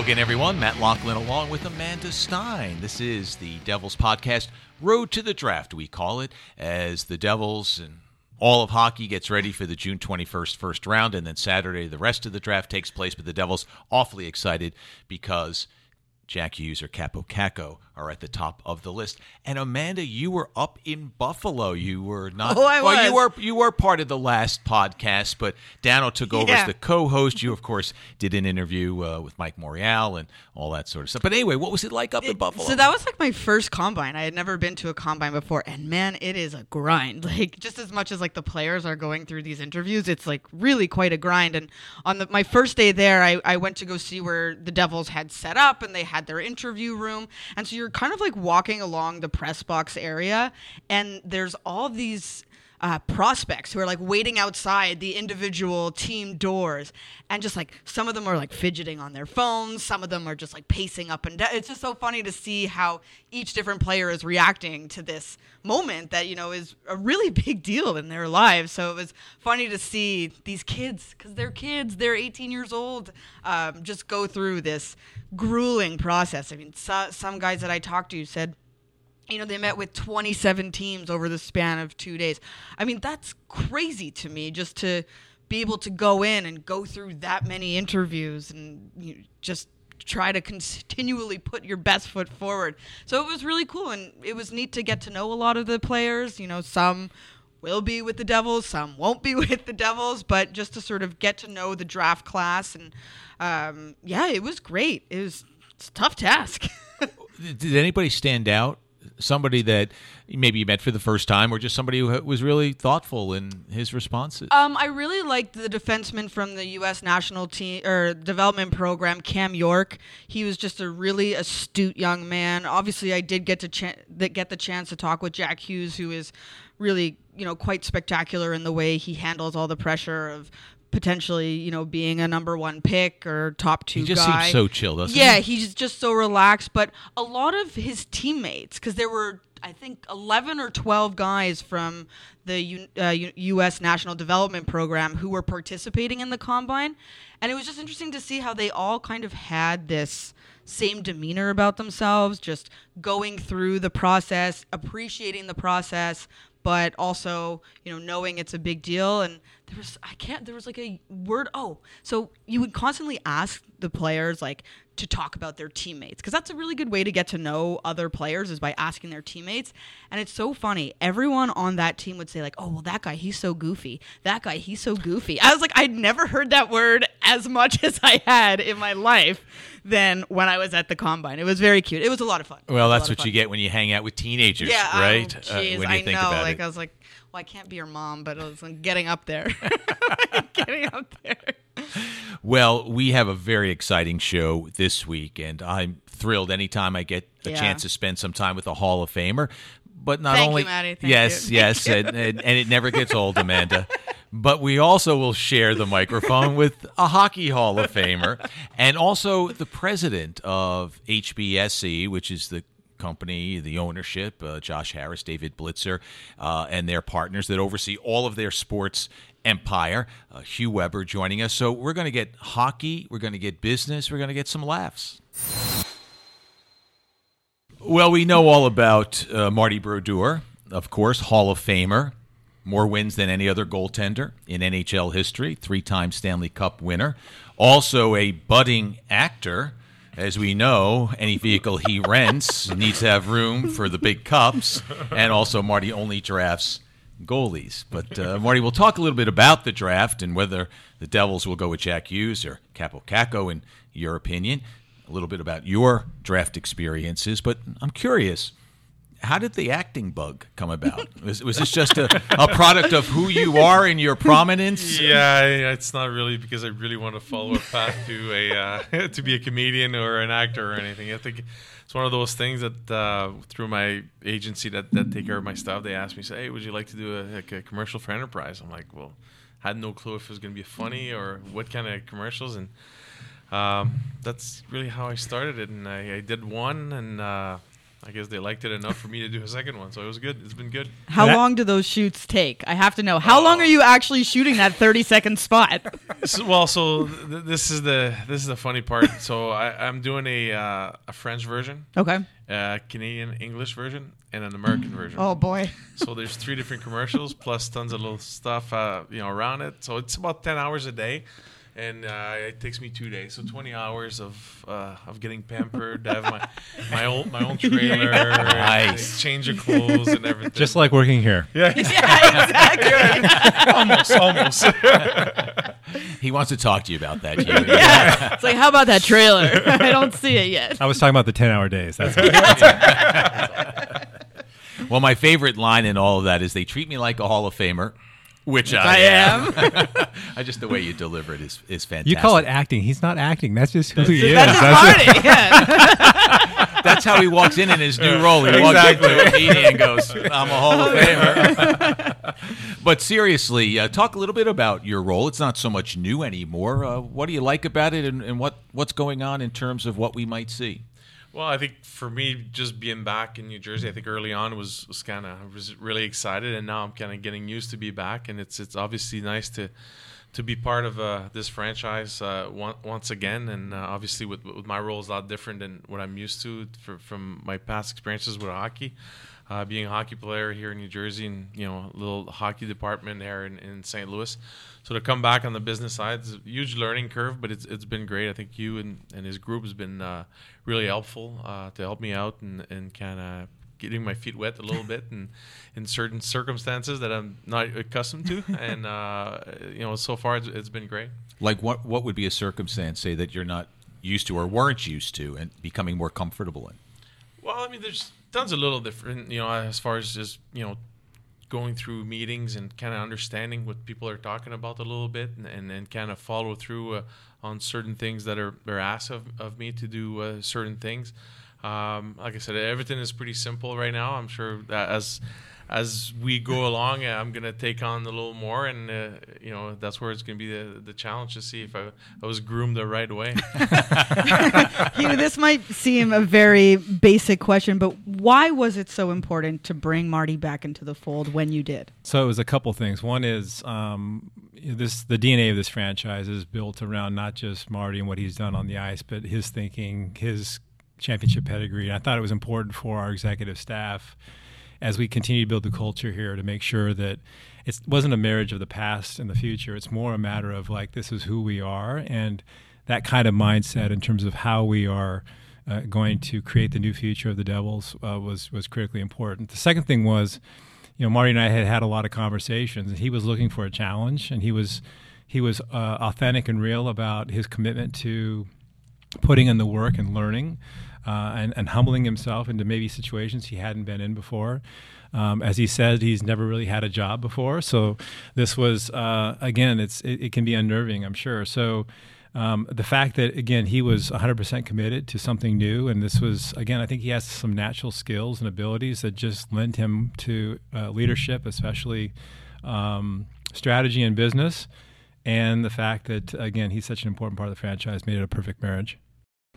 Again, everyone. Matt Loughlin along with Amanda Stein. This is the Devils podcast, Road to the Draft, we call it, as the Devils and all of hockey gets ready for the June 21st first round, and then Saturday, the rest of the draft takes place. But the Devils awfully excited because Jack Hughes or Kaapo Kakko are at the top of the list. And Amanda, you were up in Buffalo. You were not. Oh, I well, you were you were part of the last podcast, but Dano took over as the co-host. You, of course, did an interview uh, with Mike Morreale and all that sort of stuff. But anyway, what was it like up in Buffalo? So that was like my first combine. I had never been to a combine before, and man, it is a grind. Like just as much as like the players are going through these interviews, it's like really quite a grind. And on the, my first day there, I, I went to go see where the Devils had set up, and they had their interview room. And so you're kind of like walking along the press box area, and there's all these uh, prospects who are like waiting outside the individual team doors. And just like some of them are like fidgeting on their phones. Some of them are just like pacing up and down. It's just so funny to see how each different player is reacting to this moment that you know is a really big deal in their lives. So it was funny to see these kids because they're kids they're 18 years old um, just go through this grueling process. I mean so, some guys that i talked to said you know, they met with 27 teams over the span of two days. I mean, that's crazy to me just to be able to go in and go through that many interviews and you know, just try to continually put your best foot forward. So it was really cool. And it was neat to get to know a lot of the players. You know, some will be with the Devils, some won't be with the Devils, but just to sort of get to know the draft class. And um, yeah, it was great. It was tough task. did anybody stand out? Somebody that maybe you met for the first time, or just somebody who was really thoughtful in his responses? Um, I really liked the defenseman from the U.S. national team or development program, Cam York. He was just a really astute young man. Obviously, I did get to ch- get the chance to talk with Jack Hughes, who is really you know quite spectacular in the way he handles all the pressure of potentially you know being a number one pick or top two he just guy. seems so chill, doesn't Yeah, he? he's just so relaxed. But a lot of his teammates, because there were, I think, 11 or 12 guys from the U- uh, U- U.S. National Development Program who were participating in the combine. And it was just interesting to see how they all kind of had this same demeanor about themselves, just going through the process, appreciating the process, but also you know knowing it's a big deal and there was i can't there was like a word oh so you would constantly ask the players like to talk about their teammates because that's a really good way to get to know other players is by asking their teammates and it's so funny everyone on that team would say like oh well that guy he's so goofy that guy he's so goofy i was like i'd never heard that word as much as i had in my life than when i was at the combine it was very cute it was a lot of fun Well, that's what fun. you get when you hang out with teenagers, Yeah, right? Oh, Uh, when you I think know. about like it. I was like, well, I can't be your mom, but I was like, getting up there, getting up there. Well, we have a very exciting show this week, and I'm thrilled anytime I get a Yeah. chance to spend some time with a Hall of Famer. But not Thank you, only Maddie. Thank yes, you. yes, and, and, and it never gets old, Amanda. But we also will share the microphone with a hockey Hall of Famer and also the president of HBSE, which is the company, the ownership, uh, Josh Harris, David Blitzer, uh, and their partners that oversee all of their sports empire. Uh, Hugh Weber joining us. So we're going to get hockey, we're going to get business, we're going to get some laughs. Well, we know all about uh, Marty Brodeur, of course, Hall of Famer, more wins than any other goaltender in NHL history, three time Stanley Cup winner, also a budding actor. As we know, any vehicle he rents needs to have room for the big cups, and also Marty only drafts goalies. But uh, Marty, we'll talk a little bit about the draft and whether the Devils will go with Jack Hughes or Kaapo Kakko, in your opinion. A little bit about your draft experiences, but I'm curious. How did the acting bug come about? Was, was this just a, a product of who you are and your prominence? Yeah, it's not really because I really want to follow a path to a uh, to be a comedian or an actor or anything. I think it's one of those things that uh, through my agency that, that take care of my stuff, they asked me, say, "Hey, would you like to do a, like a commercial for Enterprise?" I'm like, "Well, had no clue if it was going to be funny or what kind of commercials," and um, that's really how I started it. And I, I did one, and uh, I guess they liked it enough for me to do a second one, so it was good. It's been good. How That- long do those shoots take? I have to know. How long are you actually shooting that 30 second spot? So, well, so th- this is the this is the funny part. So I, I'm doing a uh, a French version, Okay. a Canadian English version, and an American version. Oh boy. So there's three different commercials plus tons of little stuff, uh, you know, around it. So it's about ten hours a day, and uh, it takes me two days. So twenty hours of uh, of getting pampered. I have my my own my own trailer, Nice. change of clothes and everything. Just like working here. yeah, Yeah, exactly. almost, almost. He wants to talk to you about that. Hugh. yeah. It's like, how about that trailer? I don't see it yet. I was talking about the 10 hour days. That's all. Well, my favorite line in all of that is they treat me like a Hall of Famer, which I, I am. I just the way you deliver it is is fantastic. You call it acting. He's not acting. That's just who he is. That's his That's it. party. Yeah. That's how he walks in in his new role. He walks into a meeting and goes, "I'm a Hall of Famer." but seriously, uh, talk a little bit about your role. It's not so much new anymore. Uh, what do you like about it, and, and what what's going on in terms of what we might see? Well, I think for me, just being back in New Jersey, I think early on was, was kind of was really excited, and now I'm kind of getting used to be back, and it's it's obviously nice to to be part of uh, this franchise uh, one, once again, and uh, obviously with, with my role is a lot different than what I'm used to for, from my past experiences with hockey. Uh, being a hockey player here in New Jersey, and you know, a little hockey department there in, in St. Louis, so to come back on the business side it's a huge learning curve, but it's it's been great. I think you and, and his group has been uh, really helpful uh, to help me out and, and kind of getting my feet wet a little bit and in certain circumstances that I'm not accustomed to. And uh, you know, so far it's, it's been great. Like what what would be a circumstance, say that you're not used to or weren't used to, and becoming more comfortable in? Well, I mean, there's tons of little different, you know, as far as just you know going through meetings and kind of understanding what people are talking about a little bit and, and kind of follow through uh, on certain things that are, are asked of, of me to do uh, certain things. Um, like I said, everything is pretty simple right now. I'm sure that as as we go along, uh, I'm gonna take on a little more, and uh, you know that's where it's gonna be the, the challenge to see if I, I was groomed the right way. Hugh, this might seem a very basic question, but why was it so important to bring Marty back into the fold when you did? So it was a couple things. One is um, this: the DNA of this franchise is built around not just Marty and what he's done on the ice, but his thinking, his championship pedigree. And I thought it was important for our executive staff as we continue to build the culture here to make sure that it wasn't a marriage of the past and the future. It's more a matter of like this is who we are and that kind of mindset in terms of how we are uh, going to create the new future of the Devils uh, was was critically important. The second thing was, you know, Marty and I had had a lot of conversations, and he was looking for a challenge, and he was he was uh, authentic and real about his commitment to putting in the work and learning. Uh, and, and humbling himself into maybe situations he hadn't been in before. Um, as he said, he's never really had a job before, so this was uh, again, it's it, it, can be unnerving, I'm sure. So um, the fact that again he was 100% committed to something new, and this was again, I think he has some natural skills and abilities that just lend him to uh, leadership, especially um, strategy and business. And the fact that again he's such an important part of the franchise made it a perfect marriage.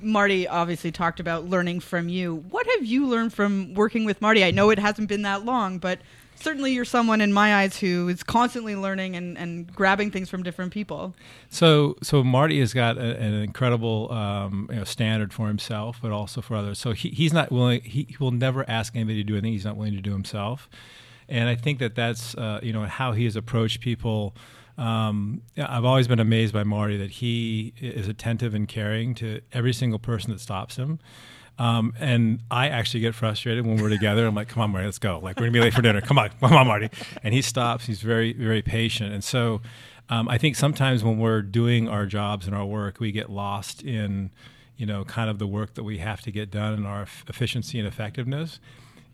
Marty obviously talked about learning from you. What have you learned from working with Marty? I know it hasn't been that long, but certainly you're someone in my eyes who is constantly learning and, and grabbing things from different people. So, so Marty has got a, an incredible um, you know, standard for himself, but also for others. So he, he's not willing. He, he will never ask anybody to do anything he's not willing to do himself. And I think that that's uh, you know how he has approached people. Um, I've always been amazed by Marty that he is attentive and caring to every single person that stops him. Um, and I actually get frustrated when we're together. I'm like, come on, Marty, let's go. Like, we're going to be late for dinner. Come on, come on, Marty. And he stops. He's very, very patient. And so um, I think sometimes when we're doing our jobs and our work, we get lost in, you know, kind of the work that we have to get done and our efficiency and effectiveness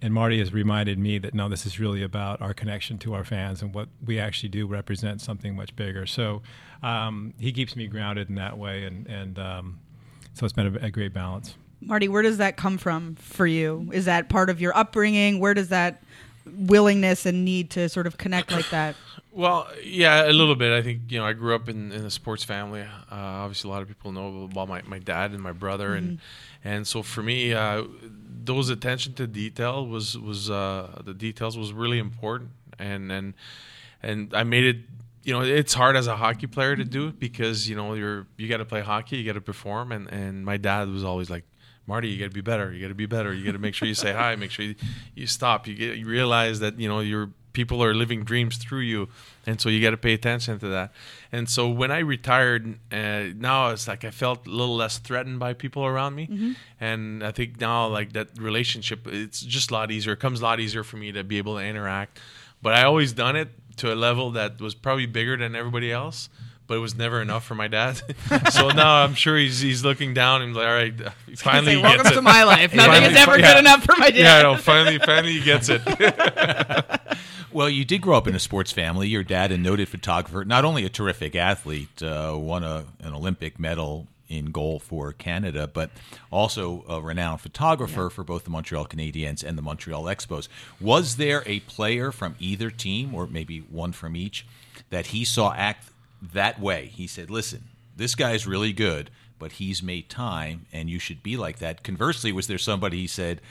and Marty has reminded me that no, this is really about our connection to our fans and what we actually do represent something much bigger. So um, he keeps me grounded in that way, and and um, so it's been a, a, great balance. Marty, where does that come from for you? Is that part of your upbringing? Where does that willingness and need to sort of connect like that? Well, yeah, a little bit. I think you know I grew up in, in a sports family. Uh, obviously, a lot of people know about my, my dad and my brother, mm-hmm. and and so for me, uh, those attention to detail was was uh, the details was really important, and and and I made it. You know, it's hard as a hockey player to do because you know you're you got to play hockey, you got to perform, and and my dad was always like, Marty, you got to be better. You got to be better. You got to make sure you say hi. Make sure you, you stop. You get you realize that you know your people are living dreams through you, and so you got to pay attention to that. And so when I retired, uh, now it's like I felt a little less threatened by people around me, Mm-hmm. and I think now like that relationship, it's just a lot easier. It comes a lot easier for me to be able to interact. But I always done it to a level that was probably bigger than everybody else. But it was never enough for my dad. so now I'm sure he's he's looking down and like, all right, finally Say, welcome to my life. Nothing Finally- is ever yeah. good enough for my dad. Yeah, I know. Finally, finally he gets it. Well, you did grow up in a sports family. Your dad, a noted photographer, not only a terrific athlete, uh, won a, an Olympic medal in goal for Canada, but also a renowned photographer for both the Montreal Canadiens and the Montreal Expos. Was there a player from either team, or maybe one from each, that he saw act that way? He said, "Listen, this guy's really good, but he's made time, and you should be like that." Conversely, was there somebody he said?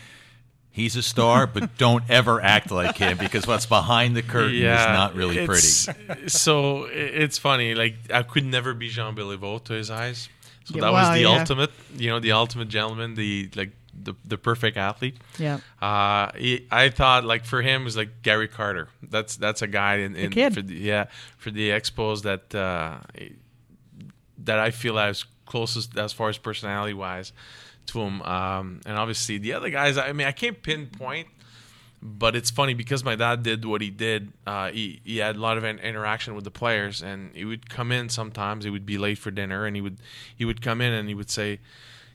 He's a star, but don't ever act like him because what's behind the curtain is not really it's- pretty. So it's funny. Like I could never be Jean Béliveau to his eyes. So Yeah, that was the yeah. ultimate, you know, the ultimate gentleman, the like the the perfect athlete. Yeah. Uh, he, I thought like for him it was like Gary Carter. That's that's a guy in, in kid. for the, yeah for the Expos that uh, that I feel as closest as far as personality wise to him. Um, and obviously the other guys, I mean, I can't pinpoint, but it's funny because my dad did what he did. Uh, he he had a lot of in- interaction with the players, and he would come in sometimes. He would be late for dinner, and he would he would come in and he would say,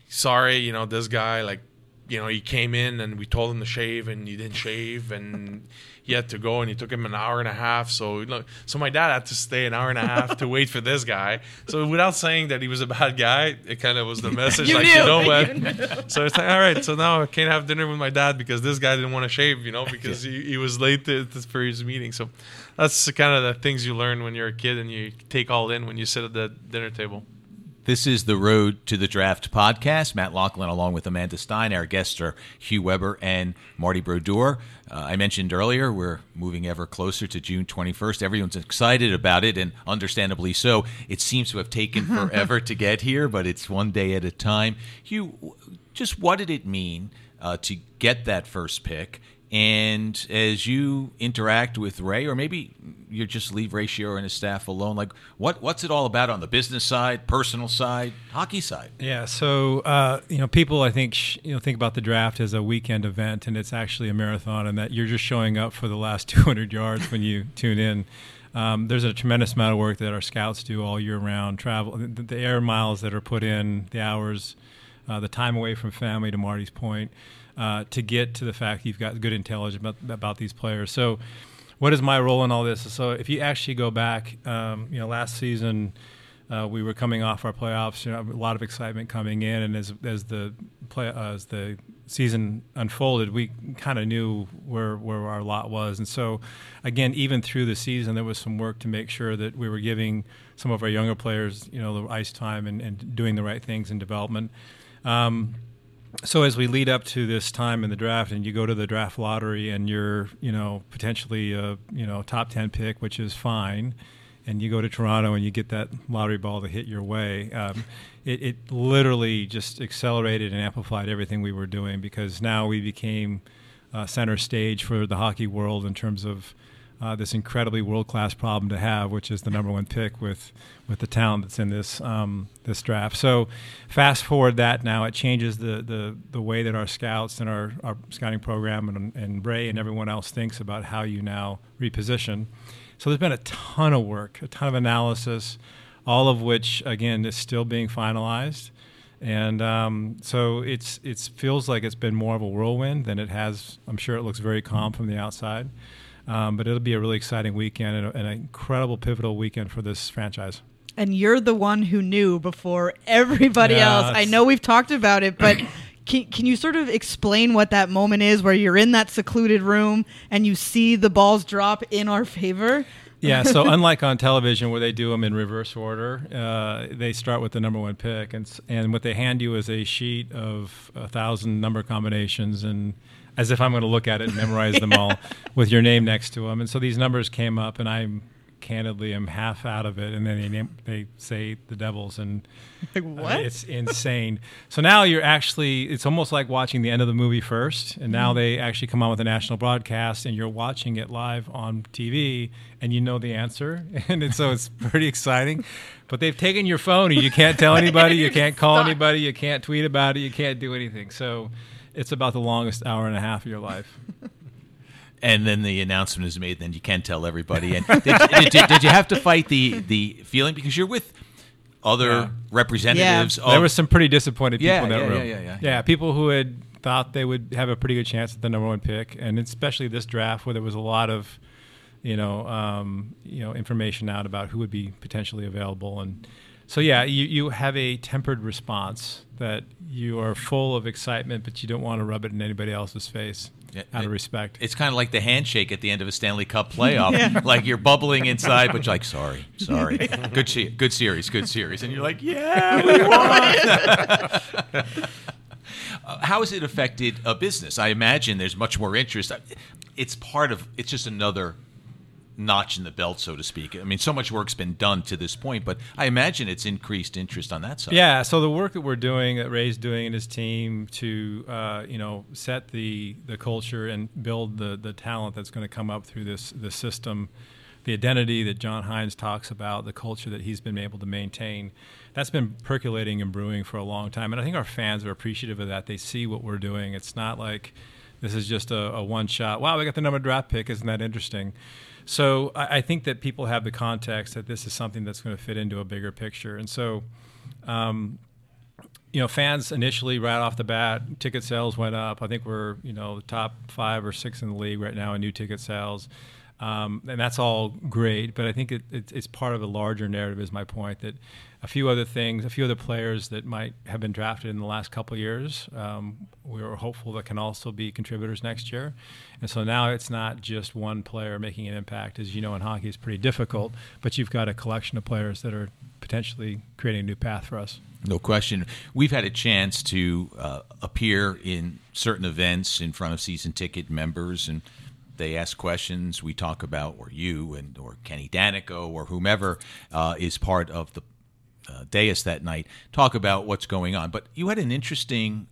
"Sorry, you know, this guy like." You know, he came in and we told him to shave, and he didn't shave, and he had to go, and he took him an hour and a half. So, you know, so my dad had to stay an hour and a half to wait for this guy. So, without saying that he was a bad guy, it kind of was the message, You like knew. you know You what? so it's like, all right, so now I can't have dinner with my dad because this guy didn't want to shave, you know, because he, he was late to, to, for his meeting. So that's kind of the things you learn when you're a kid and you take all in when you sit at the dinner table. This is the Road to the Draft podcast. Matt Loughlin, along with Amanda Stein. Our guests are Hugh Weber and Marty Brodeur. Uh, I mentioned earlier we're moving ever closer to June 21st. Everyone's excited about it, and understandably so. It seems to have taken forever to get here, but it's one day at a time. Hugh, just what did it mean uh, to get that first pick? And as you interact with Ray, or maybe you just leave Ray Shero and his staff alone, like what what's it all about on the business side, personal side, hockey side? Yeah, so uh, you know, people I think sh- you know think about the draft as a weekend event, and it's actually a marathon, and that you're just showing up for the last 200 yards when you tune in. Um, there's a tremendous amount of work that our scouts do all year round. Travel, the, the air miles that are put in, the hours, uh, the time away from family. To Marty's point, uh, to get to the fact you've got good intelligence about, about these players. So, what is my role in all this? So, if you actually go back, um, you know, last season. Uh, we were coming off our playoffs, you know, a lot of excitement coming in, and as as the play uh, as the season unfolded, we kind of knew where where our lot was, and so again, even through the season, there was some work to make sure that we were giving some of our younger players, you know, the ice time and, and doing the right things in development. Um, so as we lead up to this time in the draft, and you go to the draft lottery, and you're, you know, potentially a, you know, top ten pick, which is fine, and you go to Toronto and you get that lottery ball to hit your way. Um, it, it literally just accelerated and amplified everything we were doing because now we became uh, center stage for the hockey world in terms of uh, this incredibly world class problem to have, which is the number one pick with with the talent that's in this um, this draft. So, fast forward that now, it changes the the, the way that our scouts and our, our scouting program and, and Ray and everyone else thinks about how you now reposition. So there's been a ton of work, a ton of analysis, all of which again is still being finalized. And um, so it's it feels like it's been more of a whirlwind than it has. I'm sure it looks very calm from the outside, um, but it'll be a really exciting weekend and, a, and an incredible pivotal weekend for this franchise. And you're the one who knew before everybody Yeah, else. I know we've talked about it, but can, can you sort of explain what that moment is where you're in that secluded room and you see the balls drop in our favor? Yeah, so unlike on television where they do them in reverse order, uh, they start with the number one pick, and and what they hand you is a sheet of a thousand number combinations, and as if I'm going to look at it and memorize them all with your name next to them. And so these numbers came up, and I'm candidly am half out of it, and then they name, they say the Devils, and Like I mean, what? it's insane. So now you're actually, it's almost like watching the end of the movie first, and now mm-hmm. they actually come on with a national broadcast, and you're watching it live on TV, and you know the answer, and it's, so it's pretty exciting. But they've taken your phone, and you can't tell anybody, you can't call anybody, you can't tweet about it, you can't do anything. So it's about the longest hour and a half of your life. and then the announcement is made. Then you can't tell everybody. And did, did, you, did you have to fight the the feeling because you're with other Yeah. representatives? there of- were some pretty disappointed people Yeah, in that yeah, room. yeah, yeah, yeah. people who had thought they would have a pretty good chance at the number one pick, and especially this draft where there was a lot of, you know, um, you know, information out about who would be potentially available, and so yeah, you you have a tempered response that you are full of excitement, but you don't want to rub it in anybody else's face Yeah, out it- of respect. It's kind of like the handshake at the end of a Stanley Cup playoff. Like you're bubbling inside, but you're like, sorry, sorry. Good, se- good series, good series. And you're like, yeah, we won. Uh, How has it affected a business? I imagine there's much more interest. It's part of, it's just another notch in the belt, so to speak. I mean, so much work's been done to this point, but I imagine it's increased interest on that side. Yeah, so the work that we're doing, that Ray's doing and his team to, uh, you know, set the the culture and build the the talent that's going to come up through this this system, the identity that John Hynes talks about, the culture that he's been able to maintain, that's been percolating and brewing for a long time, and I think our fans are appreciative of that. They see what we're doing. It's not like this is just a, a one shot. Wow, we got the number draft pick. Isn't that interesting? So I, I think that people have the context that this is something that's going to fit into a bigger picture, and so um, you know, fans initially right off the bat, ticket sales went up. I think we're you know the top five or six in the league right now in new ticket sales, um, and that's all great. But I think it, it, it's part of a larger narrative. Is my point that a few other things, a few other players that might have been drafted in the last couple years, um, we are hopeful that can also be contributors next year. And so now it's not just one player making an impact. As you know, in hockey, it's pretty difficult, but you've got a collection of players that are potentially creating a new path for us. No question. We've had a chance to uh, appear in certain events in front of season ticket members, and they ask questions. We talk about, or you and or Kenny Daneyko or whomever uh, is part of the uh, dais that night, talk about what's going on. But you had an interesting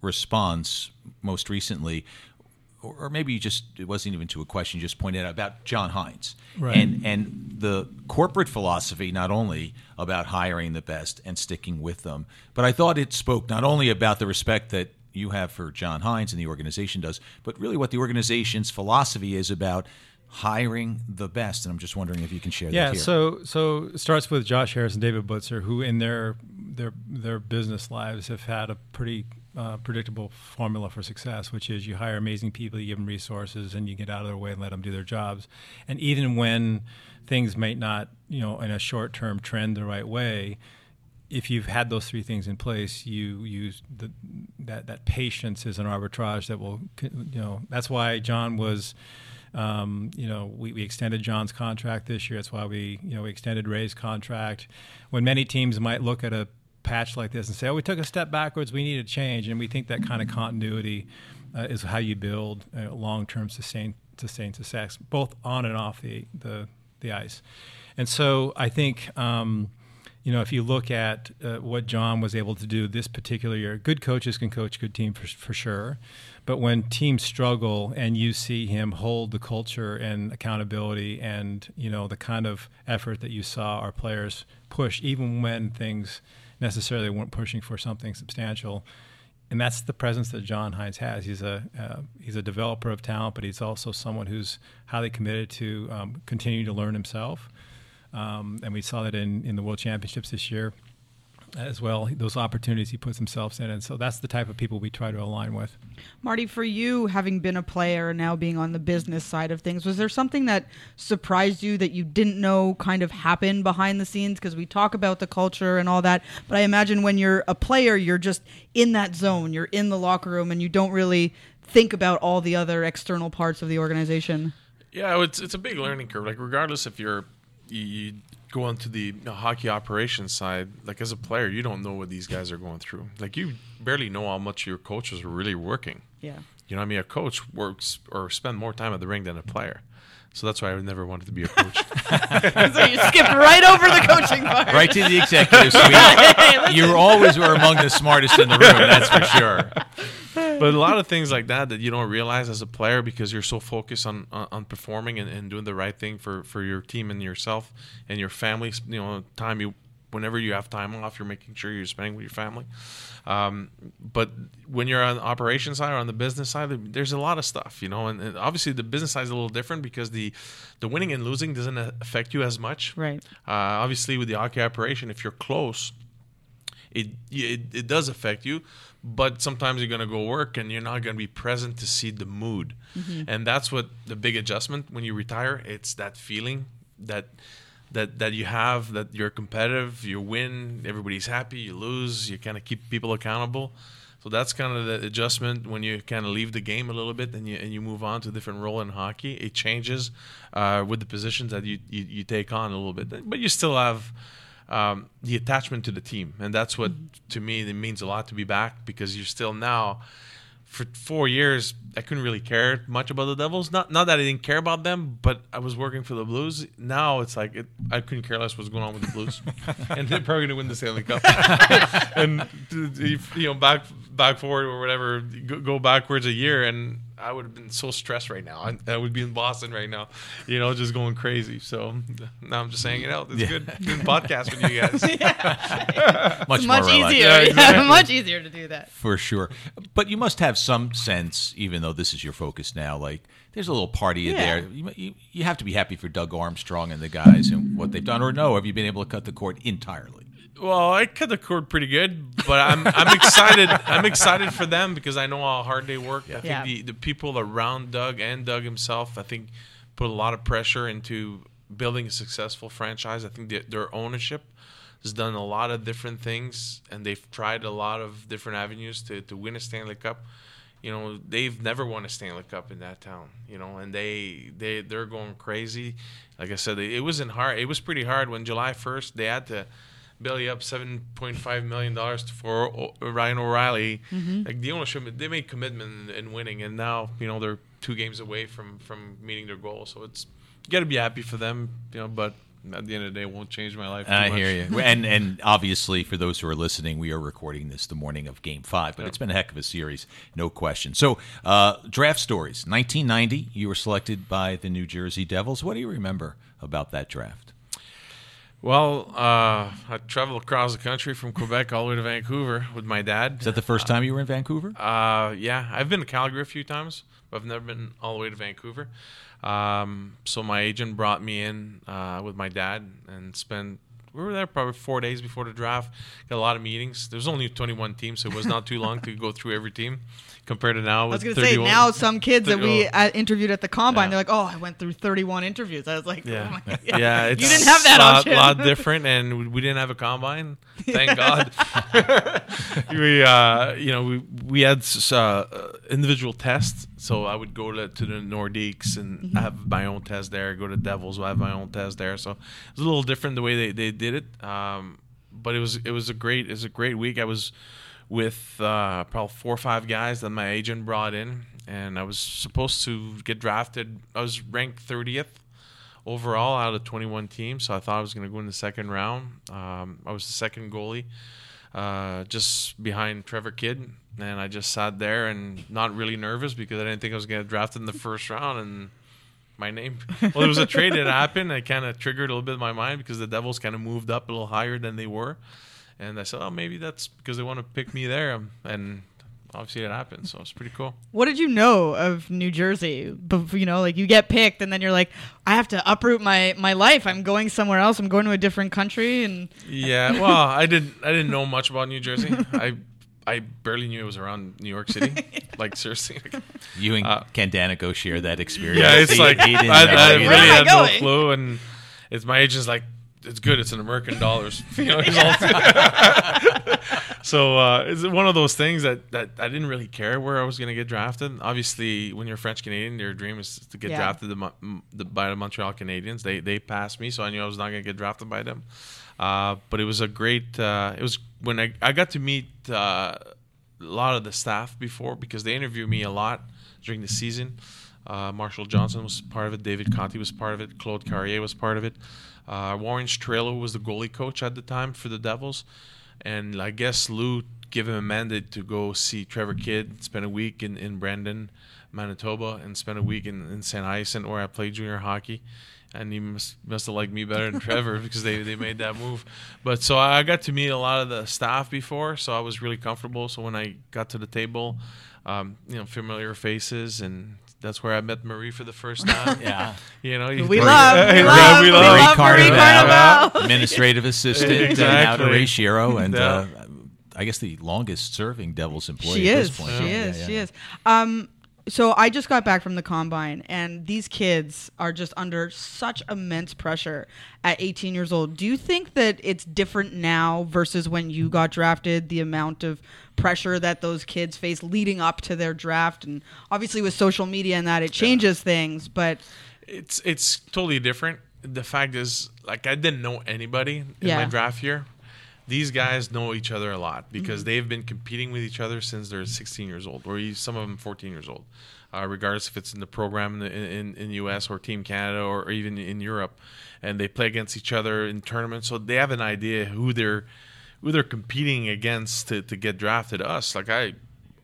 response most recently or, or maybe you just it wasn't even to a question you just pointed out about John Hynes Right. and and the corporate philosophy not only about hiring the best and sticking with them but I thought it spoke not only about the respect that you have for John Hynes and the organization does but really what the organization's philosophy is about hiring the best and I'm just wondering if you can share Yeah, that here. so so it starts with Josh Harris and David Blitzer, who in their their their business lives have had a pretty uh, predictable formula for success, which is you hire amazing people, you give them resources, and you get out of their way and let them do their jobs. And even when things might not, you know, in a short term trend the right way, if you've had those three things in place, you use the, that that patience is an arbitrage that will, you know, that's why John was. Um, you know, we, we extended John's contract this year. That's why we, you know, we extended Ray's contract. When many teams might look at a patch like this and say, "Oh, we took a step backwards. We need a change," and we think that kind of continuity uh, is how you build long-term sustained sustained success, both on and off the the, the ice. And so I think. Um, you know, if you look at uh, what John was able to do this particular year, good coaches can coach good teams for, for sure. But when teams struggle and you see him hold the culture and accountability and, you know, the kind of effort that you saw our players push, even when things necessarily weren't pushing for something substantial, and that's the presence that John Hynes has. He's a uh, he's a developer of talent, but he's also someone who's highly committed to um, continue to learn himself. Um, and we saw that in, in the World Championships this year as well. Those opportunities he puts himself in, and so that's the type of people we try to align with. Marty, for you, having been a player and now being on the business side of things, was there something that surprised you that you didn't know kind of happened behind the scenes? Because we talk about the culture and all that, but I imagine when you're a player, you're just in that zone, you're in the locker room, and you don't really think about all the other external parts of the organization. Yeah, it's it's a big learning curve. Like regardless if you're you, you go into the hockey operations side, like as a player, you don't know what these guys are going through. Like you barely know how much your coaches are really working. Yeah. You know, what I mean, a coach works or spend more time at the ring than a player. So that's why I never wanted to be a coach. so you skipped right over the coaching part. Right to the executive suite. you always were among the smartest in the room, that's for sure. but a lot of things like that that you don't realize as a player because you're so focused on on, on performing and, and doing the right thing for for your team and yourself and your family. You know, time you whenever you have time off, you're making sure you're spending with your family. Um, but when you're on the operation side or on the business side, there's a lot of stuff, you know, and, and, obviously the business side is a little different because the the winning and losing doesn't affect you as much. Right. Uh, obviously, with the hockey operation, if you're close, it, it it does affect you but sometimes you're going to go work and you're not going to be present to see the mood. Mm-hmm. and that's what the big adjustment when you retire it's that feeling that that that you have that you're competitive you win everybody's happy you lose you kind of keep people accountable. So that's kind of the adjustment when you kind of leave the game a little bit and you and you move on to a different role in hockey. It changes uh, with the positions that you, you, you take on a little bit but you still have um, the attachment to the team, and that's what mm-hmm. to me it means a lot to be back because you're still now. For four years, I couldn't really care much about the Devils. Not not that I didn't care about them, but I was working for the Blues. Now it's like it, I couldn't care less what's going on with the Blues, and they're probably going to win the Stanley Cup. and you know, back back forward or whatever, go backwards a year, and I would have been so stressed right now. I, I, would be in Boston right now, you know, just going crazy. So now I'm just saying, hanging out. It's yeah. good doing podcast with you guys. yeah. much, much easier. Yeah, exactly. yeah, much easier to do that. For sure. But you must have some sense, even though this is your focus now, like there's a little party yeah. there. You, you, you have to be happy for Doug Armstrong and the guys and what they've done, or no? Have you been able to cut the cord entirely? Well, I cut the cord pretty good, but I'm I'm excited. I'm excited for them because I know how hard they work. Yeah. I think yeah. the the people around Doug and Doug himself, I think, put a lot of pressure into building a successful franchise. I think the, their ownership has done a lot of different things, and they've tried a lot of different avenues to to win a Stanley Cup. You know, they've never won a Stanley Cup in that town. You know, and they they they're going crazy. Like I said, it wasn't hard. It was pretty hard when July first they had to belly up seven point five million dollars for Ryan O'Reilly. Mm-hmm. Like the ownership, they made commitment in winning, and now you know they're two games away from from meeting their goal. So it's you got to be happy for them, you know. But at the end of the day, it won't change my life. I much. hear you. and and obviously, for those who are listening, we are recording this the morning of Game Five, but it's been a heck of a series, no question. So, uh, draft stories. 1990, you were selected by the New Jersey Devils. What do you remember about that draft? Well, uh, I traveled across the country from Quebec all the way to Vancouver with my dad. Is that the first time you were in Vancouver? Uh, yeah, I've been to Calgary a few times, but I've never been all the way to Vancouver. Um, so my agent brought me in uh, with my dad and spent we were there probably four days before the draft. Got a lot of meetings. There was only 21 teams, so it was not too long to go through every team compared to now. I was going to say now some kids that we uh, interviewed at the combine, yeah. they're like, "Oh, I went through 31 interviews." I was like, "Yeah, oh yeah." you didn't have that lot, option. lot different, and we didn't have a combine. Thank God. we, uh, you know, we we had uh, individual tests. So I would go to, to the Nordiques and mm-hmm. have my own test there. Go to Devils, I have my own test there. So it's a little different the way they, they did it. Um, but it was it was a great it was a great week. I was with uh, probably four or five guys that my agent brought in, and I was supposed to get drafted. I was ranked 30th overall out of 21 teams, so I thought I was going to go in the second round. Um, I was the second goalie, uh, just behind Trevor Kidd, and I just sat there and not really nervous because I didn't think I was going to draft in the first round, and my name. Well, there was a trade that happened. It kind of triggered a little bit my mind because the Devils kind of moved up a little higher than they were. And I said, oh, maybe that's because they want to pick me there. And obviously it happened. So it's pretty cool. What did you know of New Jersey? You know, like you get picked and then you're like, I have to uproot my, my life. I'm going somewhere else. I'm going to a different country. And yeah, well, I didn't, I didn't know much about New Jersey. I, I barely knew it was around New York City. like seriously, like, you and uh, Ken Daneyko share that experience. Yeah, it's he, like he I, I really had no clue, and it's my agent's like, it's good. It's in American dollars. You know, so uh, it's one of those things that, that I didn't really care where I was going to get drafted. Obviously, when you're French Canadian, your dream is to get Yeah. drafted the, the, by the Montreal Canadiens. They they passed me, so I knew I was not going to get drafted by them. Uh, but it was a great. Uh, it was when I I got to meet uh, a lot of the staff before because they interviewed me a lot during the season. Uh, Marshall Johnston was part of it. David Conte was part of it. Claude Carrier was part of it. Uh, Warren Strelow was the goalie coach at the time for the Devils, and I guess Lou gave him a mandate to go see Trevor Kidd, spend a week in, in Brandon, Manitoba, and spend a week in, in St. Hyacinthe where I played junior hockey. And he must must have liked me better than Trevor because they, they made that move. But so I got to meet a lot of the staff before, so I was really comfortable. So when I got to the table, um, you know, familiar faces, and that's where I met Marie for the first time. Yeah. You know, you- We Marie- love, we love, we we love. love Marie Marie Carnevale, Carnevale. administrative assistant Exactly. out of Ratio, and Yeah. uh, I guess the longest serving Devils employee She at is. this point. She Yeah, is. yeah, She yeah. is. Um, so I just got back from the combine, and these kids are just under such immense pressure at 18 years old. Do you think that it's different now versus when you got drafted? The amount of pressure that those kids face leading up to their draft, and obviously with social media and that, it changes things. But it's it's totally different. The fact is, like, I didn't know anybody in Yeah. my draft year. These guys know each other a lot because they've been competing with each other since they're 16 years old, or some of them 14 years old, uh, regardless if it's in the program in, in in U.S. or Team Canada or even in Europe, and they play against each other in tournaments, so they have an idea who they're who they're competing against to, to get drafted. Us, like I,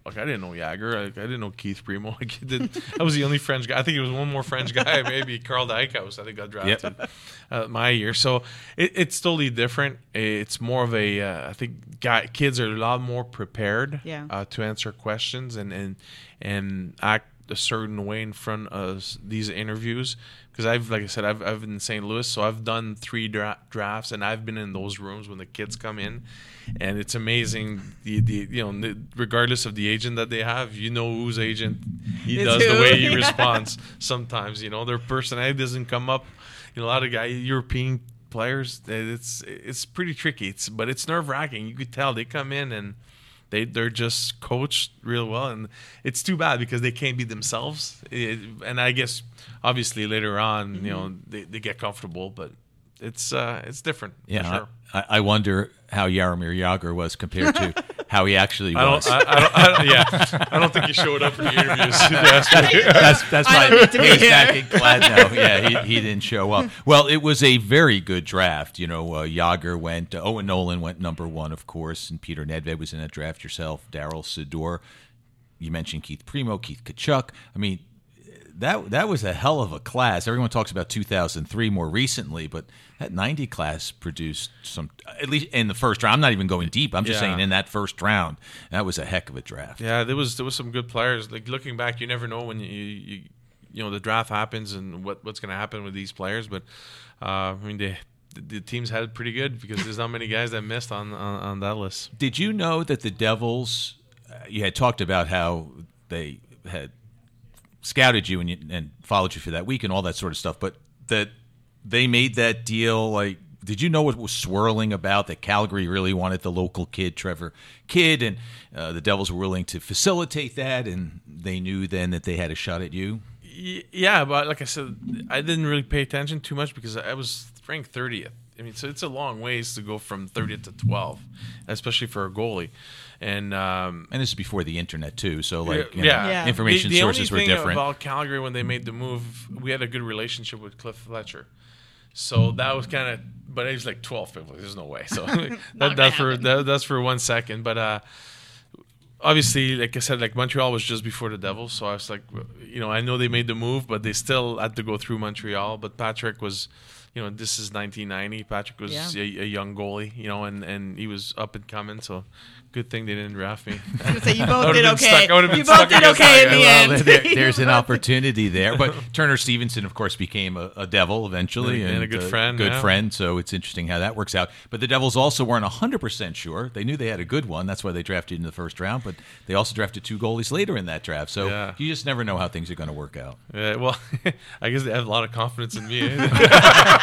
like I didn't know Jagr. Like, I didn't know Keith Primeau. Like, I, didn't, I was the only French guy. I think it was one more French guy, maybe Karl Dykhuis. I think got drafted uh, my year. So it, it's totally different. It's more of a. Uh, I think guy, kids are a lot more prepared Yeah. uh, to answer questions and and and act a certain way in front of these interviews. Because I've, like I said, I've I've been in St. Louis, so I've done three dra- drafts, and I've been in those rooms when the kids come in, and it's amazing. The, the you know, the- regardless of the agent that they have, you know whose agent he It's does the way he Yeah. responds. Sometimes you know their personality doesn't come up. You know, a lot of guy European players, it's it's pretty tricky. It's but it's nerve wracking. You could tell they come in and they they're just coached real well, and it's too bad because they can't be themselves. It, and I guess obviously later on, you know, they, they get comfortable, but it's uh it's different. for Yeah, sure. I, I wonder how Jaromir Jagr was compared to how he actually I was. don't, I, I don't, I don't, yeah, I don't think he showed up for the interviews. if you ask me. that's that's I why don't need to be he's back in Kladno. Yeah, he, he didn't show up. Well, it was a very good draft. You know, uh, Jagr went, uh, Owen Nolan went number one, of course, and Peter Nedved was in that draft yourself. Darryl Sydor. You mentioned Keith Primeau, Keith Tkachuk. I mean, that that was a hell of a class. Everyone talks about 2003 more recently, but that 90 class produced some. At least in the first round. I'm not even going deep. I'm just Yeah. saying in that first round, that was a heck of a draft. Yeah, there was there was some good players. Like looking back, you never know when you you, you know the draft happens and what what's going to happen with these players. But uh, I mean, they, the, the teams had it pretty good because there's not many guys that missed on on, on that list. Did you know that the Devils? Uh, you had talked about how they had scouted you and, you and followed you for that week and all that sort of stuff, but that they made that deal. Like, did you know what was swirling about that Calgary really wanted the local kid, Trevor Kidd, and uh, the Devils were willing to facilitate that, and they knew then that they had a shot at you. Yeah, but like I said, I didn't really pay attention too much because I was ranked 30th. I mean, so it's a long ways to go from 30 to 12, especially for a goalie. And um, And this is before the internet too, so like you know, yeah. Yeah. information the, the sources were only thing different. About Calgary when they made the move, we had a good relationship with Cliff Fletcher, so that was kind of. But it was like twelve people. There's no way. So that, gonna that's for that, that's for one second. But uh, obviously, like I said, like Montreal was just before the Devils, so I was like, you know, I know they made the move, but they still had to go through Montreal. But Patrick was. You know, this is 1990. Patrick was Yeah. a, a young goalie, you know, and, and he was up and coming. So, good thing they didn't draft me. I was gonna say you both did okay. stuck- I would've been you both stuck did okay in the guy. end. There- there's an opportunity there. But Turner Stevenson, of course, became a, a Devil eventually, And a good uh, friend, Good yeah. friend. So it's interesting how that works out. But the Devils also weren't 100 percent sure. They knew they had a good one. That's why they drafted in the first round. But they also drafted two goalies later in that draft. So Yeah. you just never know how things are going to work out. Yeah, well, I guess they have a lot of confidence in me. Eh?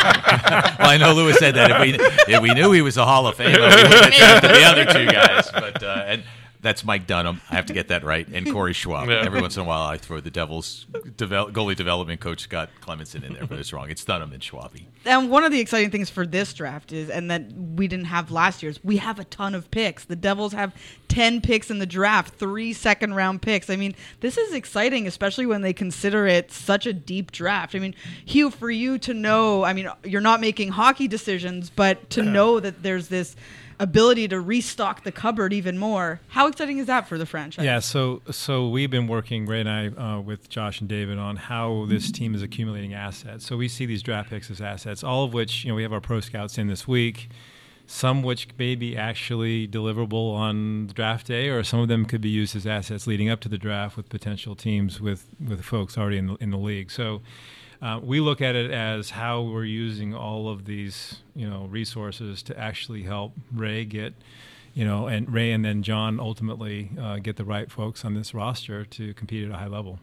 Well, I know Lewis said that if we if we knew he was a Hall of Famer, we would have the other two guys. But uh, and that's Mike Dunham. I have to get that right. And Corey Schwab. Yeah. Every once in a while, I throw the Devils devel- goalie development coach Scott Clemmensen in there, but it's wrong. It's Dunham and Schwabi. And one of the exciting things for this draft is, and that we didn't have last year's, we have a ton of picks. The Devils have 10 picks in the draft, three second round picks. I mean, this is exciting, especially when they consider it such a deep draft. I mean, Hugh, for you to know, I mean, you're not making hockey decisions, but to know that there's this ability to restock the cupboard even more, how exciting is that for the franchise? Yeah, so so we've been working Ray and I uh, with Josh and David on how this team is accumulating assets. So we see these draft picks as assets, all of which you know we have our pro scouts in this week. Some which may be actually deliverable on draft day, or some of them could be used as assets leading up to the draft with potential teams with with folks already in the, in the league. So. Uh, we look at it as how we're using all of these, you know, resources to actually help Ray get, you know, and Ray and then John ultimately uh, get the right folks on this roster to compete at a high level.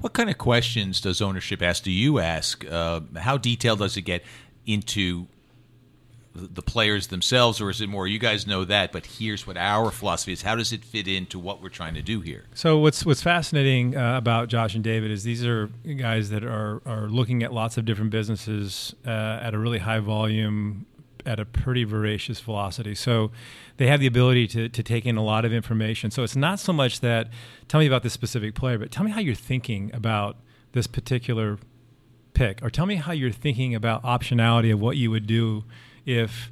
What kind of questions does ownership ask? Do you ask? Uh, how detailed does it get into the players themselves, or is it more you guys know that, but here's what our philosophy is? How does it fit into what we're trying to do here? So what's what's fascinating uh, about Josh and David is these are guys that are are looking at lots of different businesses uh, at a really high volume at a pretty voracious velocity. So they have the ability to, to take in a lot of information. So it's not so much that tell me about this specific player, but tell me how you're thinking about this particular pick, or tell me how you're thinking about optionality of what you would do if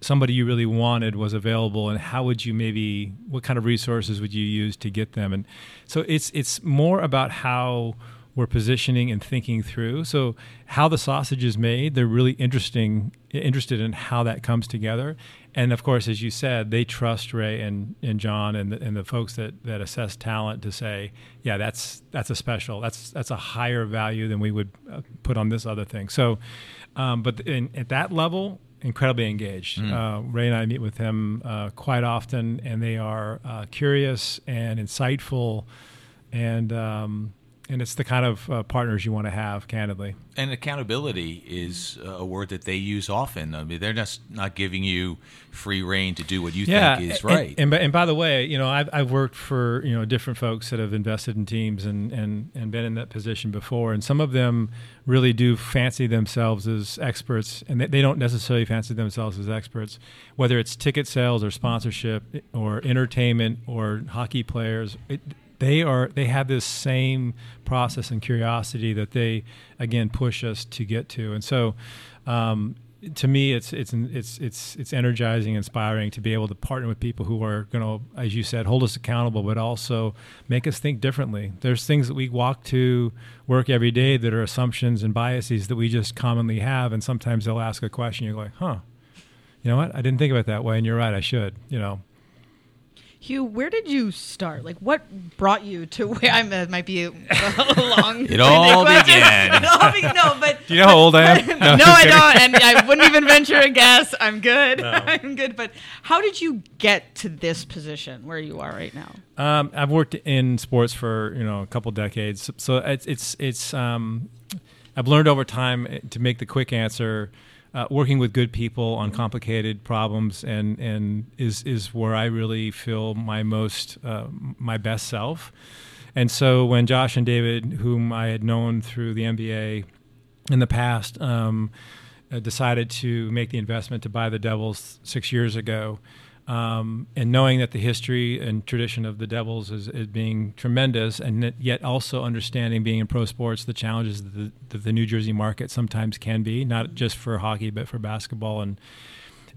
somebody you really wanted was available and how would you maybe what kind of resources would you use to get them? And so it's it's more about how we're positioning and thinking through. So how the sausage is made they're really interesting interested in how that comes together. And of course as you said they trust ray and, and john and the, and the folks that, that assess talent to say yeah that's that's a special that's that's a higher value than we would uh, put on this other thing. So um, but in, at that level incredibly engaged. Mm. Uh, Ray and I meet with them uh, quite often, and they are uh, curious and insightful, and um, and it's the kind of uh, partners you want to have, candidly. And accountability is a word that they use often. I mean, they're just not giving you free rein to do what you yeah, think is and- right. And, and, by the way, you know, I've, I've worked for you know different folks that have invested in teams and, and and been in that position before, and some of them really do fancy themselves as experts, and they, they don't necessarily fancy themselves as experts, whether it's ticket sales or sponsorship or entertainment or hockey players. It, they are they have this same process and curiosity that they again push us to get to, and so. Um, to me, it's it's it's it's it's energizing, inspiring to be able to partner with people who are going to, as you said, hold us accountable, but also make us think differently. There's things that we walk to work every day that are assumptions and biases that we just commonly have, and sometimes they'll ask a question, you're like, huh, you know what? I didn't think of it that way, and you're right, I should. You know, Hugh, where did you start? Like, what brought you to where I'm? It might be a long. It all began. It all be- no, but do you know how old I am? no, just I don't, and I wouldn't even venture a guess. I'm good. I'm good. But how did you get to this position where you are right now? Um, I've worked in sports for you know a couple decades, so it's it's it's. Um, I've learned over time to make the quick answer. Uh, working with good people on complicated problems and and is is where I really feel my most uh, my best self. And so when Josh and David, whom I had known through the NBA in the past, um, uh, decided to make the investment to buy the Devils six years ago, um, and knowing that the history and tradition of the Devils is, is being tremendous, and yet also understanding being in pro sports the challenges that the, that the New Jersey market sometimes can be, not just for hockey but for basketball. And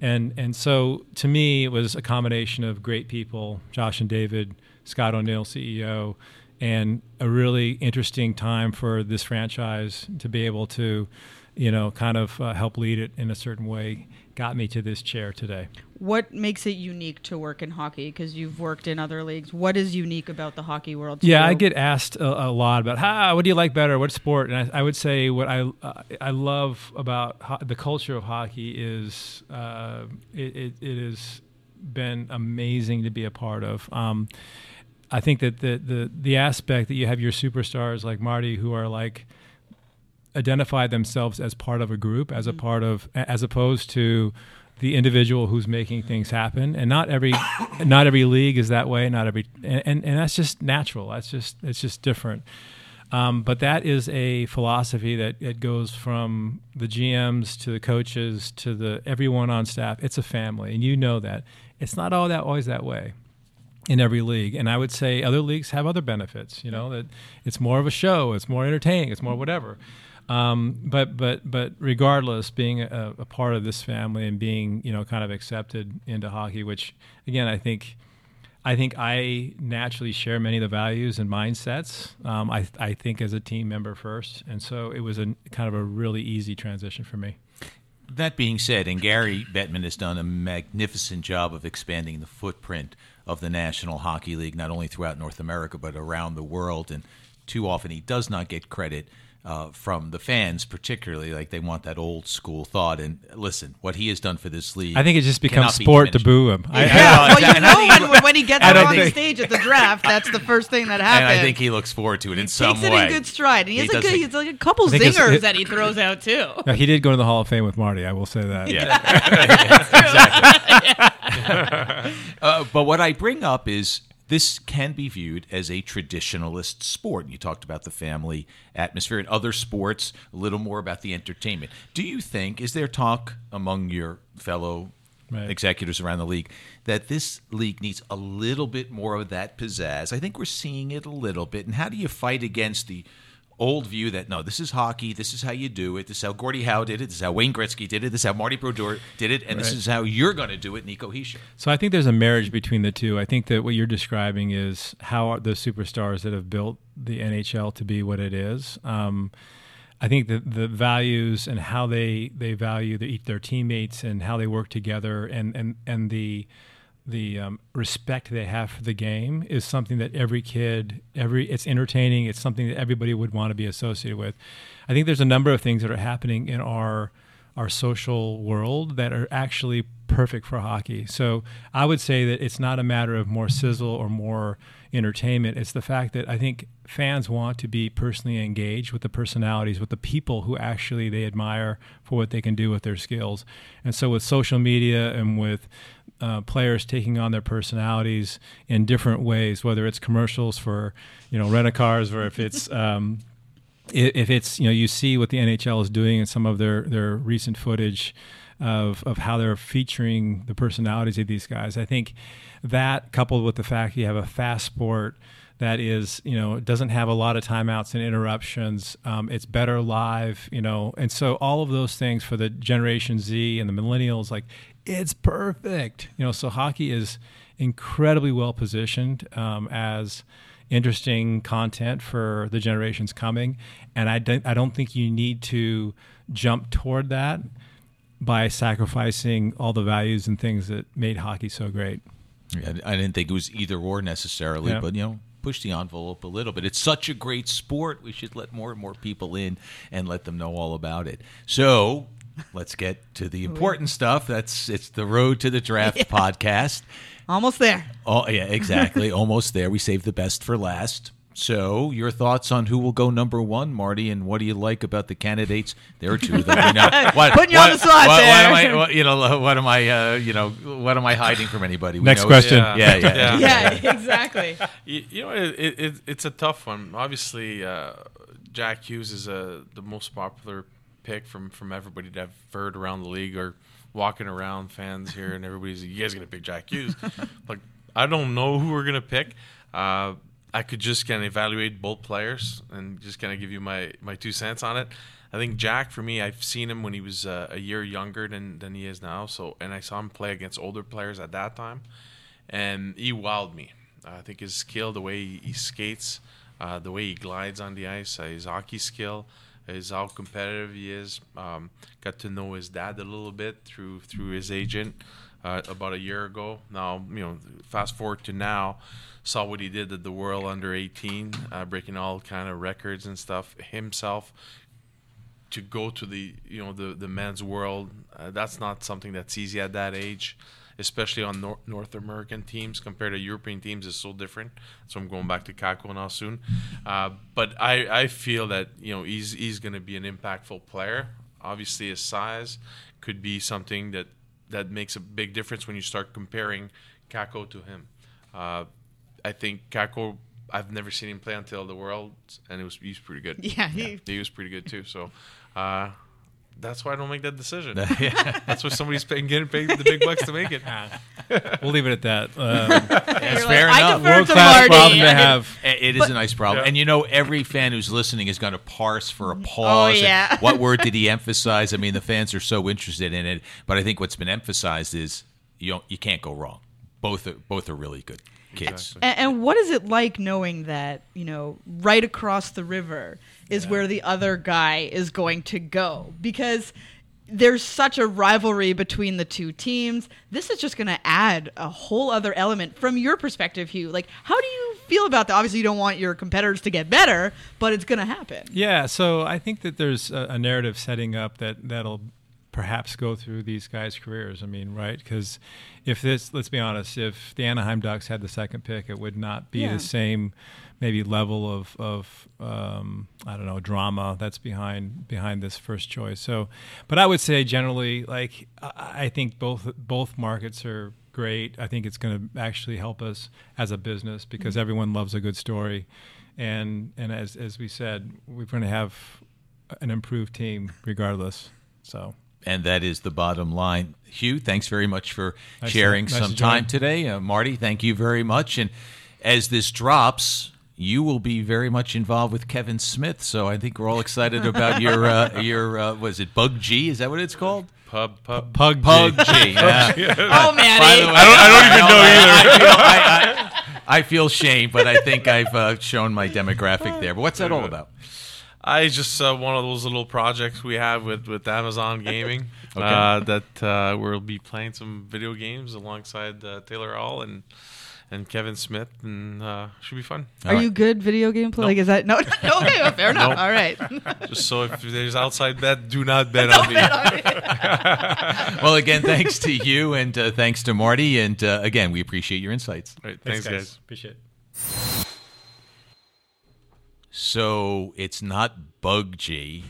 and and so to me it was a combination of great people, Josh and David, Scott O'Neill, CEO, and a really interesting time for this franchise to be able to, you know, kind of uh, help lead it in a certain way. Got me to this chair today. What makes it unique to work in hockey? Because you've worked in other leagues. What is unique about the hockey world? Yeah, I get asked a, a lot about how what do you like better, what sport, and I, I would say what I uh, I love about ho- the culture of hockey is uh, it, it, it has been amazing to be a part of. Um, I think that the, the the aspect that you have your superstars like Marty who are like identify themselves as part of a group, as a Mm-hmm. part of, as opposed to the individual who's making things happen. And not every, not every league is that way. Not every, and, and, and that's just natural. That's just, it's just different. Um, but that is a philosophy that it goes from the GMs to the coaches to the everyone on staff. It's a family, and you know that. It's not all that always that way in every league. And I would say other leagues have other benefits. You know that it's more of a show, it's more entertaining, it's more whatever. Um, but but but regardless, being a, a part of this family and being you know kind of accepted into hockey, which again I think. I think I naturally share many of the values and mindsets. Um, I, I think as a team member first, and so it was a kind of a really easy transition for me. That being said, and Gary Bettman has done a magnificent job of expanding the footprint of the National Hockey League, not only throughout North America, but around the world. And too often he does not get credit uh, from the fans, particularly. Like they want that old school thought. And listen, what he has done for this league. I think it just becomes cannot be sport to boo him. I, Yeah, I- well, you I think know when, when he gets I on the think- stage at the draft, that's the first thing that And happens. I think he looks forward to it in some takes it way. in good stride. And he, He has a good. He's like a couple I think it's- zingers it- that he throws out too. No, he did go to the Hall of Fame with Marty. I will say that. Yeah, exactly. uh, but what I bring up is this can be viewed as a traditionalist sport. You talked about the family atmosphere in other sports, a little more about the entertainment. Do you think, is there talk among your fellow Right. executives around the league that this league needs a little bit more of that pizzazz? I think we're seeing it a little bit. And how do you fight against the old view that no, this is hockey, this is how you do it, this is how Gordie Howe did it, this is how Wayne Gretzky did it, this is how Marty Brodeur did it, and this is how you're going to do it, Nico Hischier. So I think there's a marriage between the two. I think that what you're describing is how the superstars that have built the NHL to be what it is. Um, I think that the values and how they they value their, their teammates and how they work together and and and the the um, respect they have for the game is something that every kid every it's entertaining. It's something that everybody would want to be associated with. I think there's a number of things that are happening in our our social world that are actually perfect for hockey. So i would say that it's not a matter of more sizzle or more entertainment. It's the fact that i think fans want to be personally engaged with the personalities with the people who actually they admire for what they can do with their skills. And so with social media and with uh, players taking on their personalities in different ways, whether it's commercials for you know rent a cars or if it's um, if it's you know you see what the NHL is doing in some of their their recent footage of of how they're featuring the personalities of these guys. I think that coupled with the fact you have a fast sport that is you know doesn't have a lot of timeouts and interruptions um, it's better live you know and so all of those things for the generation z and the millennials like it's perfect you know so hockey is incredibly well positioned um, as interesting content for the generations coming and I don't, I don't think you need to jump toward that by sacrificing all the values and things that made hockey so great Yeah, I didn't think it was either or necessarily, Yeah. but you know, push the envelope a little bit. It's such a great sport. We should let more and more people in and let them know all about it. So let's get to the important stuff. That's it's the Road to the Draft podcast. Almost there. Oh yeah, exactly. Almost there. We saved the best for last. So, your thoughts on who will go number one, Marty, and what do you like about the candidates? There are two of them. You know, what, Putting you on the spot what, there. What am I, what, you know, what am I, uh, you know, what am I hiding from anybody? We Next know- question. Yeah, yeah, yeah. Yeah, exactly. You, you know, it, it, it, it's a tough one. Obviously, uh, Jack Hughes is uh, the most popular pick from, from everybody that I've heard around the league or walking around fans here, and everybody's like, you guys gonna pick Jack Hughes. like I don't know who we're gonna pick. Uh, I could just kind of evaluate both players and just kind of give you my, my two cents on it. I think Jack, for me, I've seen him when he was uh, a year younger than, than he is now. So, and I saw him play against older players at that time, and he wowed me. I think his skill, the way he, he skates, uh, the way he glides on the ice, uh, his hockey skill, is how competitive he is. Um, got to know his dad a little bit through through his agent uh, about a year ago. Now, you know, fast forward to now, saw what he did at the World Under 18, uh, breaking all kind of records and stuff himself. To go to the you know the the men's world, uh, that's not something that's easy at that age, especially on Nor- North American teams compared to European teams, is so different. So I'm going back to Kakko now soon. Uh, but I, I feel that you know he's he's going to be an impactful player. Obviously, his size could be something that that makes a big difference when you start comparing Kakko to him. Uh, I think Kakko. I've never seen him play until the World, and it was he's pretty good. Yeah, he- he was pretty good too. So. Uh, that's why I don't make that decision. Yeah. That's why somebody's paying, getting paid the big bucks to make it. We'll leave it at that. Um, That's fair like, enough. World class problem to have. It is a nice problem. Yeah. And you know, every fan who's listening is going to parse for a pause. Oh, yeah. what word did he emphasize? I mean, the fans are so interested in it. But I think what's been emphasized is you don't, you can't go wrong. Both are, both are really good kids. Exactly. And, and what is it like knowing that you know right across the river is where the other guy is going to go? Because there's such a rivalry between the two teams. This is just going to add a whole other element from your perspective, Hugh. Like, how do you feel about that? Obviously, you don't want your competitors to get better, but it's going to happen. Yeah, so I think that there's a, a narrative setting up that that'll perhaps go through these guys' careers. I mean, right? Because if this, let's be honest, if the Anaheim Ducks had the second pick, it would not be Yeah. the same maybe level of of um, I don't know drama that's behind behind this first choice. So, but I would say generally, like I, I think both both markets are great. I think it's going to actually help us as a business because everyone loves a good story, and and as as we said, we're going to have an improved team regardless. So. And that is the bottom line. Hugh, thanks very much for Nice to- sharing nice some to time today. Uh, Marty, thank you very much. And as this drops, you will be very much involved with Kevin Smith. So I think we're all excited about your uh, your uh, was it Bug G? Is that what it's called? Pub, pub. Pug Pug G. G. yeah. Oh, man. By the way, I don't- I don't even know I, I, feel, I, I, I feel shame, but I think I've uh, shown my demographic there. But what's that all about? I just uh, one of those little projects we have with, with Amazon Gaming Okay. uh, that uh, we'll be playing some video games alongside uh, Taylor Hall and and Kevin Smith, and uh, should be fun. Are you good video game play? Like, is that no? no okay, well, fair enough. Nope. All right. Just so if there's outside bet, do not bet on me. Well, again, thanks to you and uh, thanks to Marty. And uh, again, we appreciate your insights. All right, thanks, guys. Appreciate it. So it's not Bug G.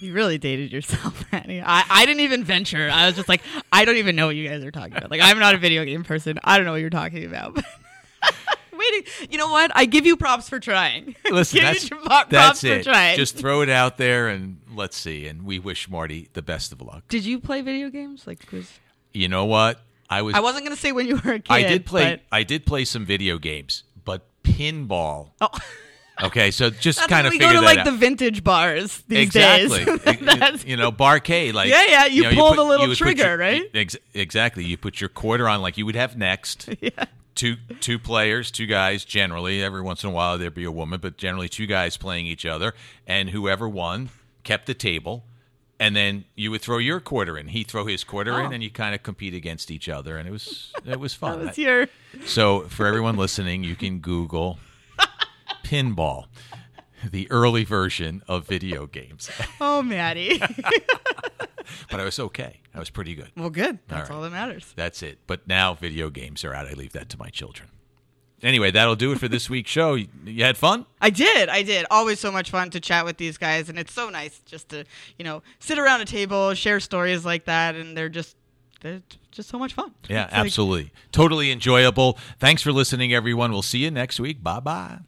You really dated yourself, Manny. I, I didn't even venture. I was just like, I don't even know what you guys are talking about. Like, I'm not a video game person. I don't know what you're talking about. Waiting. You know what? I give you props for trying. Listen, give that's, you props that's for it. trying. Just throw it out there and let's see. And we wish Marty the best of luck. Did you play video games? Like, was You know what? I was. I wasn't gonna say when you were a kid. I did play. but- I did play some video games, but pinball. Oh, Okay, so just kind of we go to like out. the vintage bars these exactly. days. That's- you know, barcade. Like Yeah, yeah, you know, pull put- the little you trigger, your- right? Ex- exactly. You put your quarter on, like you would have next. yeah. two two players, two guys generally. Every once in a while there'd be a woman, but generally two guys playing each other, and whoever won kept the table. And then you would throw your quarter in. He throw his quarter Oh. in, and you kind of compete against each other, and it was it was fun. That was your. so for everyone listening, you can Google pinball, the early version of video games. Oh, Maddie. But I was okay. I was pretty good. well, good. That's right. all that matters. That's it. But now video games are out. I leave that to my children. Anyway, that'll do it for this week's show. You, you had fun? I did. I did. Always so much fun to chat with these guys, and it's so nice just to you know sit around a table, share stories like that, and they're just they're just so much fun. Yeah, It's like- absolutely. Totally enjoyable. Thanks for listening, everyone. We'll see you next week. Bye bye.